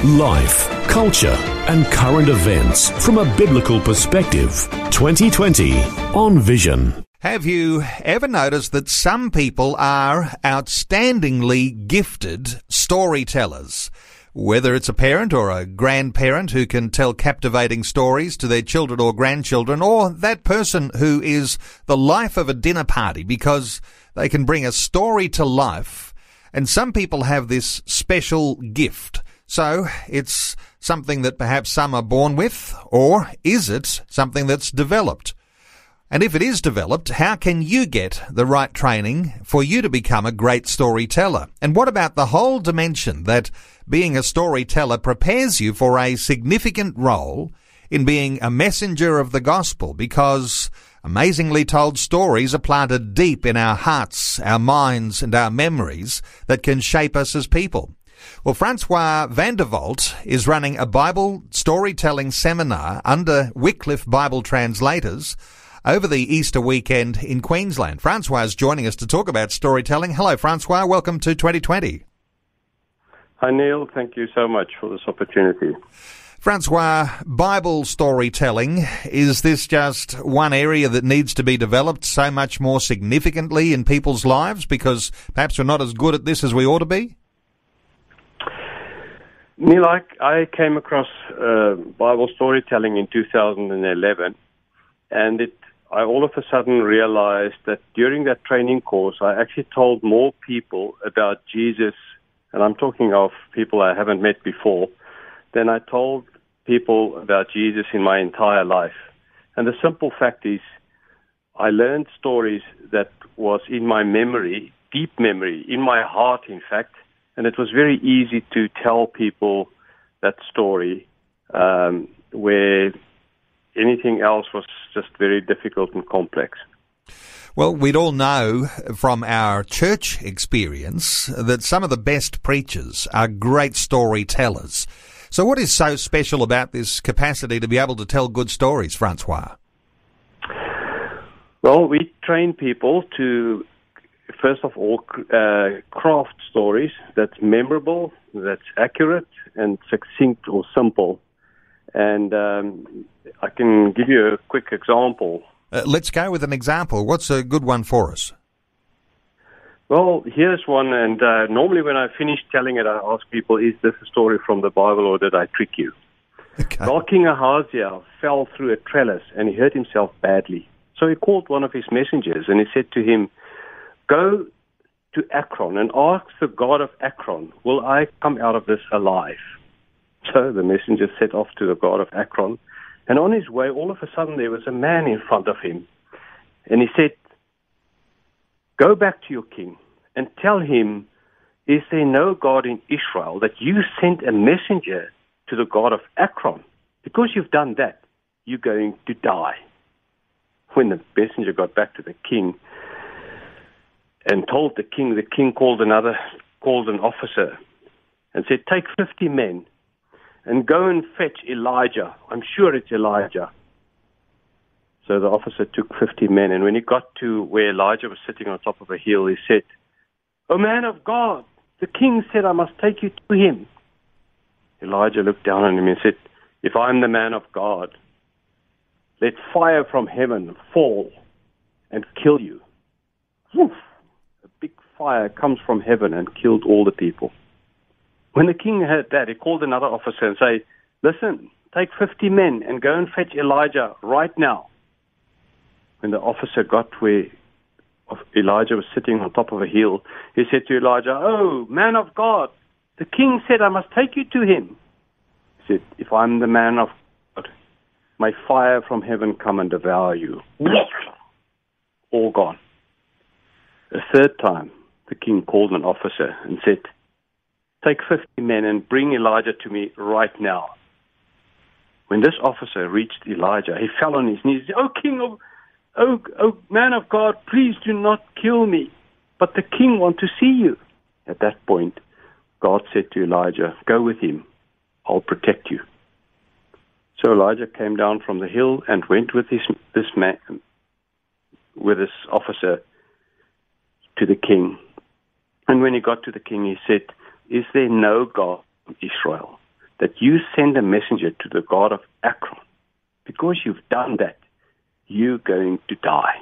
Life, culture, and current events from a biblical perspective. 2020 on Vision. Have you ever noticed that some people are outstandingly gifted storytellers? Whether it's a parent or a grandparent who can tell captivating stories to their children or grandchildren, or that person who is the life of a dinner party because they can bring a story to life. And some people have this special gift. So it's something that perhaps some are born with, or is it something that's developed? And if it is developed, how can you get the right training for you to become a great storyteller? And what about the whole dimension that being a storyteller prepares you for a significant role in being a messenger of the gospel? Because amazingly told stories are planted deep in our hearts, our minds, and our memories that can shape us as people. Well, Francois van der Walt is running a Bible storytelling seminar under Wycliffe Bible Translators over the Easter weekend in Queensland. Francois is joining us to talk about storytelling. Hello, Francois. Welcome to 2020. Hi, Neil. Thank you so much for this opportunity. Francois, Bible storytelling, is this just one area that needs to be developed so much more significantly in people's lives because perhaps we're not as good at this as we ought to be? Neil, I, I came across uh, Bible storytelling in 2011, and it I all of a sudden realized that during that training course, I actually told more people about Jesus, and I'm talking of people I haven't met before, than I told people about Jesus in my entire life. And the simple fact is, I learned stories that was in my memory, deep memory, in my heart, in fact, and it was very easy to tell people that story um, where anything else was just very difficult and complex. Well, we'd all know from our church experience that some of the best preachers are great storytellers. So, what is so special about this capacity to be able to tell good stories, Francois? Well, we train people to first of all, uh, craft stories that's memorable, that's accurate, and succinct or simple. And um, I can give you a quick example. Uh, let's go with an example. What's a good one for us? Well, here's one, and uh, normally when I finish telling it, I ask people, is this a story from the Bible or did I trick you? Okay. Well, King Ahaziah fell through a trellis and he hurt himself badly. So he called one of his messengers and he said to him, Go to Ekron and ask the God of Ekron, Will I come out of this alive? So the messenger set off to the God of Ekron, And on his way, all of a sudden, there was a man in front of him. And he said, Go back to your king and tell him, Is there no God in Israel that you sent a messenger to the God of Ekron? Because you've done that, you're going to die. When the messenger got back to the king, and told the king. The king called another, called an officer, and said, "Take fifty men, and go and fetch Elijah. I'm sure it's Elijah." So the officer took fifty men, and when he got to where Elijah was sitting on top of a hill, he said, "O man of God, the king said I must take you to him." Elijah looked down on him and said, "If I'm the man of God, let fire from heaven fall and kill you." Fire comes from heaven and killed all the people. When the king heard that, he called another officer and said, Listen, take 50 men and go and fetch Elijah right now. When the officer got where Elijah was sitting on top of a hill, he said to Elijah, Oh, man of God, the king said I must take you to him. He said, If I'm the man of God, may fire from heaven come and devour you. All gone. A third time, the king called an officer and said, Take 50 men and bring Elijah to me right now. when this officer reached Elijah, he fell on his knees. Oh, King of, oh, oh, man of God, please do not kill me. But the king wants to see you. At that point, God said to Elijah, Go with him. I'll protect you. So Elijah came down from the hill and went with his, this man, with this officer to the king. And when he got to the king, he said, Is there no God in Israel that you send a messenger to the God of Ekron? Because you've done that, you're going to die.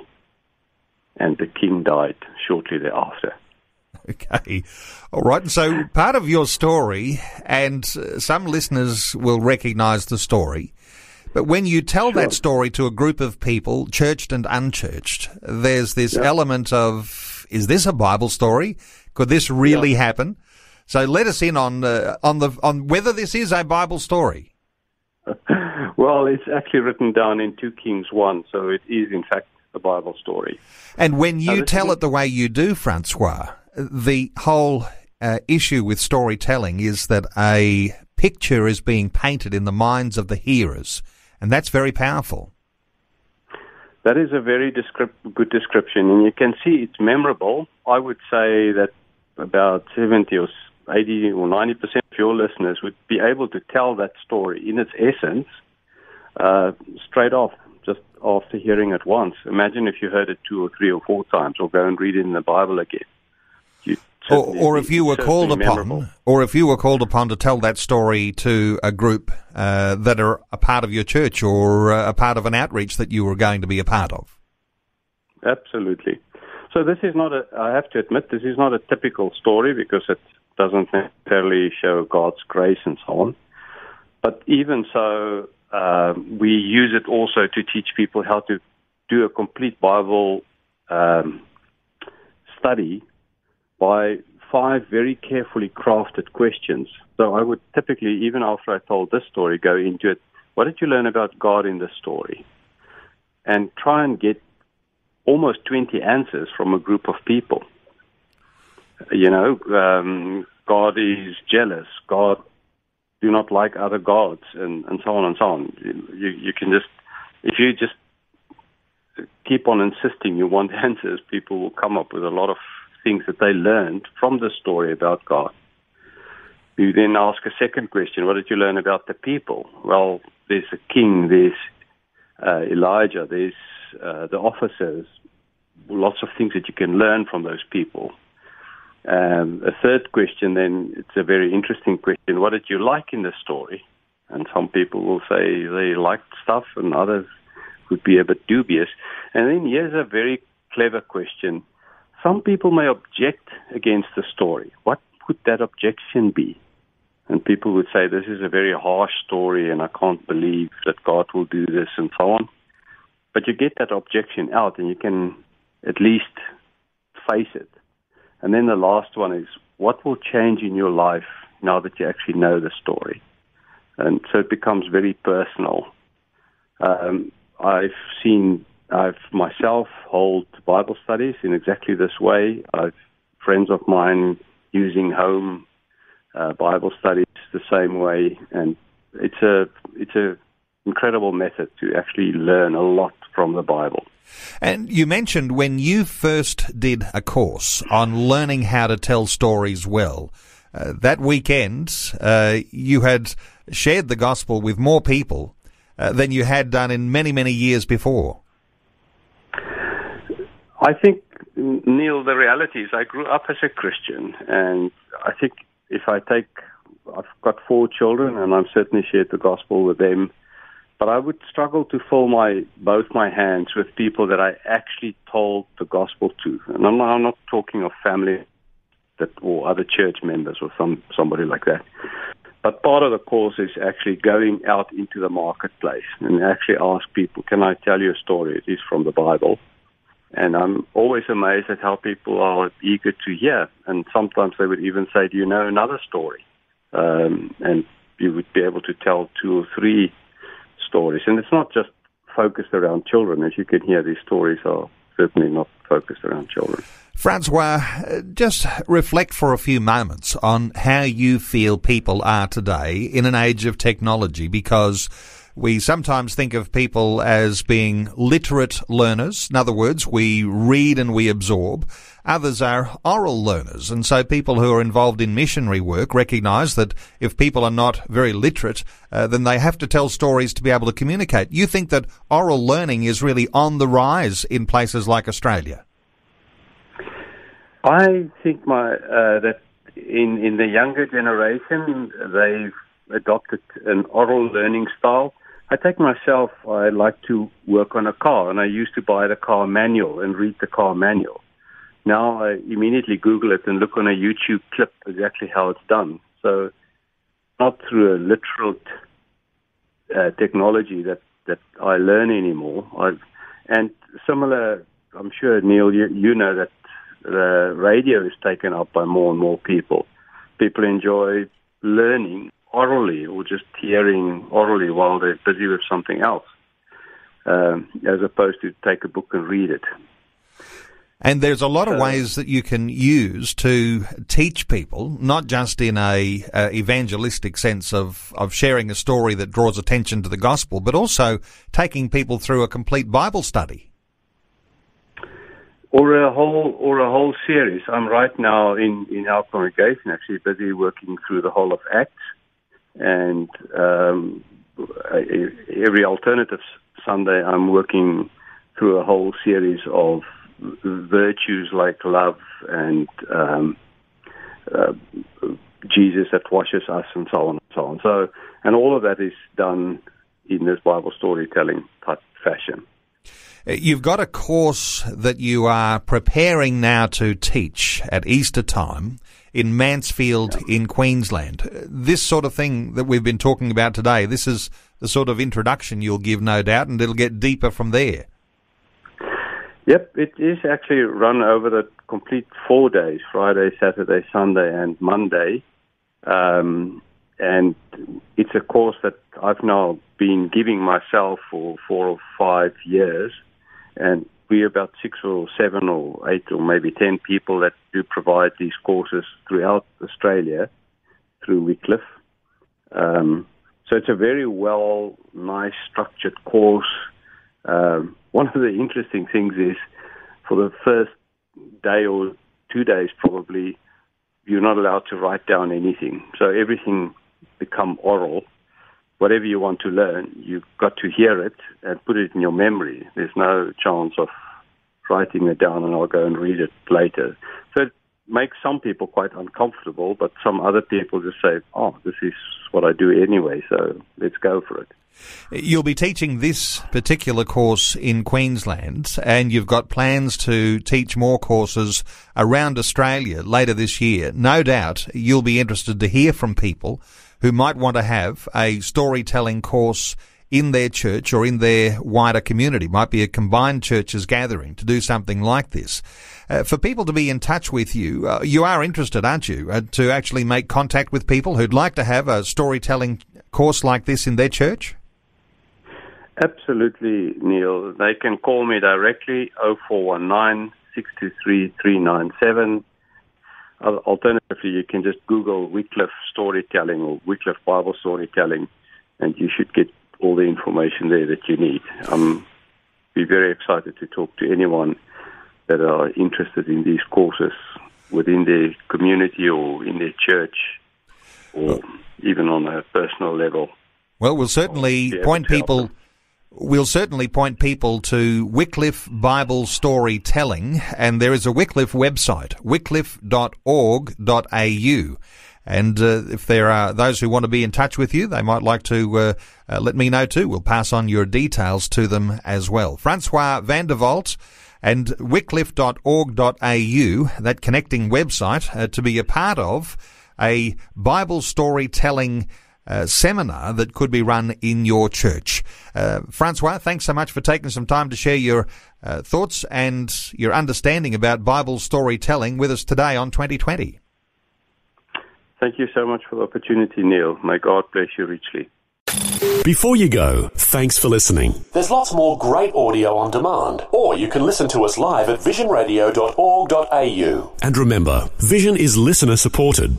And the king died shortly thereafter. Okay. All right. So part of your story, and uh, some listeners will recognize the story, but when you tell sure. that story to a group of people, churched and unchurched, there's this element of, is this a Bible story? Could this really yep. happen? So let us in on uh, on the on whether this is a Bible story. well, it's actually written down in 2 Kings 1, so it is in fact a Bible story. And when you tell it the way you do, Francois, the whole uh, issue with storytelling is that a picture is being painted in the minds of the hearers, and that's very powerful. That is a very descript- good description, and you can see it's memorable. I would say that about 70 or 80 or 90 percent of your listeners would be able to tell that story in its essence uh, straight off, just after hearing it once. Imagine if you heard it two or three or four times, or go and read it in the Bible again. Or, or, if you were called upon, memorable. or if you were called upon to tell that story to a group uh, that are a part of your church or uh, a part of an outreach that you were going to be a part of. Absolutely. So this is not a. I have to admit, this is not a typical story because it doesn't necessarily show God's grace and so on. But even so, uh, we use it also to teach people how to do a complete Bible um, study by five very carefully crafted questions. So I would typically, even after I told this story, go into it. What did you learn about God in this story? And try and get almost 20 answers from a group of people. You know, um, God is jealous. God do not like other gods, and, and so on and so on. You, you can just, if you just keep on insisting you want answers, people will come up with a lot of things that they learned from the story about God. You then ask a second question What did you learn about the people? Well, there's a king, there's uh, Elijah, there's uh, the officers, lots of things that you can learn from those people. Um, a third question, then, it's a very interesting question. What did you like in the story? And some people will say they liked stuff, and others would be a bit dubious. And then here's a very clever question. Some people may object against the story. What would that objection be? And people would say, This is a very harsh story, and I can't believe that God will do this, and so on. But you get that objection out, and you can at least face it. And then the last one is, What will change in your life now that you actually know the story? And so it becomes very personal. Um, I've seen I've myself hold Bible studies in exactly this way. I've friends of mine using home uh, Bible studies the same way, and it's a it's a incredible method to actually learn a lot from the Bible. And you mentioned when you first did a course on learning how to tell stories well. Uh, that weekend, uh, you had shared the gospel with more people uh, than you had done in many, many years before. I think, Neil, the reality is I grew up as a Christian, and I think if I take, I've got four children, and I'm certainly shared the gospel with them, but I would struggle to fill my both my hands with people that I actually told the gospel to, and I'm not, I'm not talking of family that or other church members or some somebody like that. But part of the course is actually going out into the marketplace and actually ask people, "Can I tell you a story? It is from the Bible." And I'm always amazed at how people are eager to hear. And sometimes they would even say, Do you know another story? Um, and you would be able to tell two or three stories. And it's not just focused around children. As you can hear, these stories are certainly not focused around children. Francois, uh, just reflect for a few moments on how you feel people are today in an age of technology because we sometimes think of people as being literate learners. In other words, we read and we absorb. Others are oral learners. And so people who are involved in missionary work recognize that if people are not very literate, uh, then they have to tell stories to be able to communicate. You think that oral learning is really on the rise in places like Australia? I think my uh, that in in the younger generation they've adopted an oral learning style. I take myself. I like to work on a car, and I used to buy the car manual and read the car manual. Now I immediately Google it and look on a YouTube clip exactly how it's done. So, not through a literal t- uh, technology that that I learn anymore. I, and similar, I'm sure Neil, you, you know that the radio is taken up by more and more people. People enjoy learning orally or just hearing orally while they're busy with something else, um, as opposed to take a book and read it. And there's a lot of ways that you can use to teach people, not just in a, a, evangelistic sense of, of sharing a story that draws attention to the gospel, but also taking people through a complete Bible study or a whole or a whole series. I'm right now in in our congregation actually busy working through the whole of Acts, and um, every alternative Sunday I'm working through a whole series of virtues like love and um, uh, Jesus that washes us and so on and so on. So, and all of that is done in this Bible storytelling type fashion. Uh, you've got a course that you are preparing now to teach at Easter time in Mansfield yeah. in Queensland. This sort of thing that we've been talking about today, this is the sort of introduction you'll give, no doubt, and it'll get deeper from there. Yep, it is actually run over the complete four days Friday, Saturday, Sunday, and Monday. Um, and it's a course that I've now been giving myself for four or five years and we're about six or seven or eight or maybe ten people that do provide these courses throughout Australia through Wycliffe. Um, so it's a very well, nice, structured course. Um, one of the interesting things is for the first day or two days, probably, you're not allowed to write down anything. So everything become oral whatever you want to learn, you've got to hear it and put it in your memory. There's no chance of writing it down and I'll go and read it later. So it makes some people quite uncomfortable, but some other people just say, oh, this is what I do anyway, so let's go for it. You'll be teaching this particular course in Queensland, and you've got plans to teach more courses around Australia later this year. No doubt you'll be interested to hear from people who might want to have a storytelling course in their church or in their wider community. Might be a combined churches gathering to do something like this. Uh, for people to be in touch with you, uh, you are interested, aren't you, uh, to actually make contact with people who'd like to have a storytelling course like this in their church? Absolutely, Neil. They can call me directly 0419 623 397 Alternatively, you can just Google Wycliffe storytelling or Wycliffe Bible storytelling, and you should get all the information there that you need. I'm be very excited to talk to anyone that are interested in these courses within their community or in their church, or even on a personal level. Well, we'll certainly point people We'll certainly point people to Wycliffe Bible Storytelling, and there is a Wycliffe website, wycliffe.org.au. And uh, if there are those who want to be in touch with you, they might like to uh, uh, let me know too. We'll pass on your details to them as well. Francois van der Walt and wycliffe.org.au, that connecting website, uh, to be a part of a Bible storytelling uh, seminar that could be run in your church. Uh, Francois, thanks so much for taking some time to share your uh, thoughts and your understanding about Bible storytelling with us today on 2020. Thank you so much for the opportunity, Neil. May God bless you richly. Before you go, thanks for listening. There's lots more great audio on demand, or you can listen to us live at visionradio.org.au. And remember, Vision is listener supported.